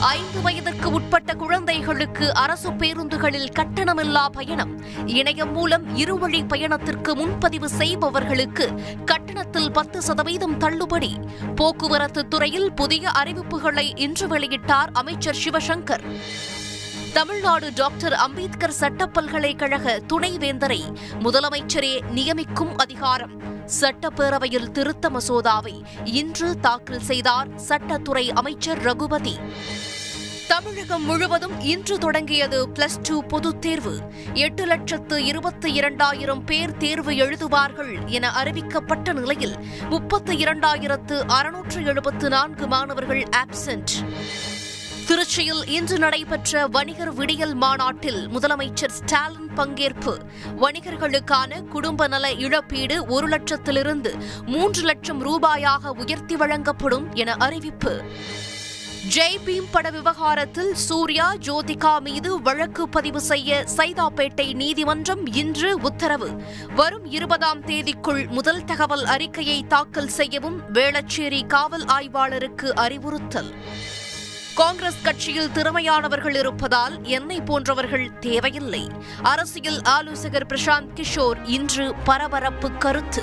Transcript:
ஐந்து வயதிற்கு உட்பட்ட குழந்தைகளுக்கு அரசு பேருந்துகளில் கட்டணமில்லா பயணம். இணையம் மூலம் இருவழி பயணத்திற்கு முன்பதிவு செய்பவர்களுக்கு கட்டணத்தில் பத்து சதவீதம் தள்ளுபடி. போக்குவரத்து துறையில் புதிய அறிவிப்புகளை இன்று வெளியிட்டார் அமைச்சர் சிவசங்கர். தமிழ்நாடு டாக்டர் அம்பேத்கர் சட்ட பல்கலைக்கழக துணைவேந்தரை முதலமைச்சரே நியமிக்கும் அதிகாரம். சட்டப்பேரவையில் திருத்த மசோதாவை இன்று தாக்கல் செய்தார் சட்டத்துறை அமைச்சர் ரகுபதி. தமிழகம் முழுவதும் இன்று தொடங்கியது பிளஸ் டூ பொதுத் தேர்வு. எட்டு லட்சத்து இருபத்தி இரண்டாயிரம் பேர் தேர்வு எழுதுவார்கள் என அறிவிக்கப்பட்ட நிலையில் முப்பத்து இரண்டாயிரத்து அறுநூற்று எழுபத்து நான்கு மாணவர்கள் ஆப்சென்ட் திருச்சியில் இன்று நடைபெற்ற வணிகர் விடியல் மாநாட்டில் முதலமைச்சர் ஸ்டாலின் பங்கேற்பு. வணிகர்களுக்கான குடும்ப நல இழப்பீடு ஒரு லட்சத்திலிருந்து மூன்று லட்சம் ரூபாயாக உயர்த்தி வழங்கப்படும் என அறிவிப்பு. ஜெய் பீம் பட விவகாரத்தில் சூர்யா ஜோதிகா மீது வழக்கு பதிவு செய்ய சைதாப்பேட்டை நீதிமன்றம் இன்று உத்தரவு. வரும் இருபதாம் தேதிக்குள் முதல் தகவல் அறிக்கையை தாக்கல் செய்யவும் வேளச்சேரி காவல் ஆய்வாளருக்கு அறிவுறுத்தல். காங்கிரஸ் கட்சியில் திறமையானவர்கள் இருப்பதால் என்னை போன்றவர்கள் தேவையில்லை. அரசியல் ஆலோசகர் பிரசாந்த் கிஷோர் இன்று பரபரப்பு கருத்து.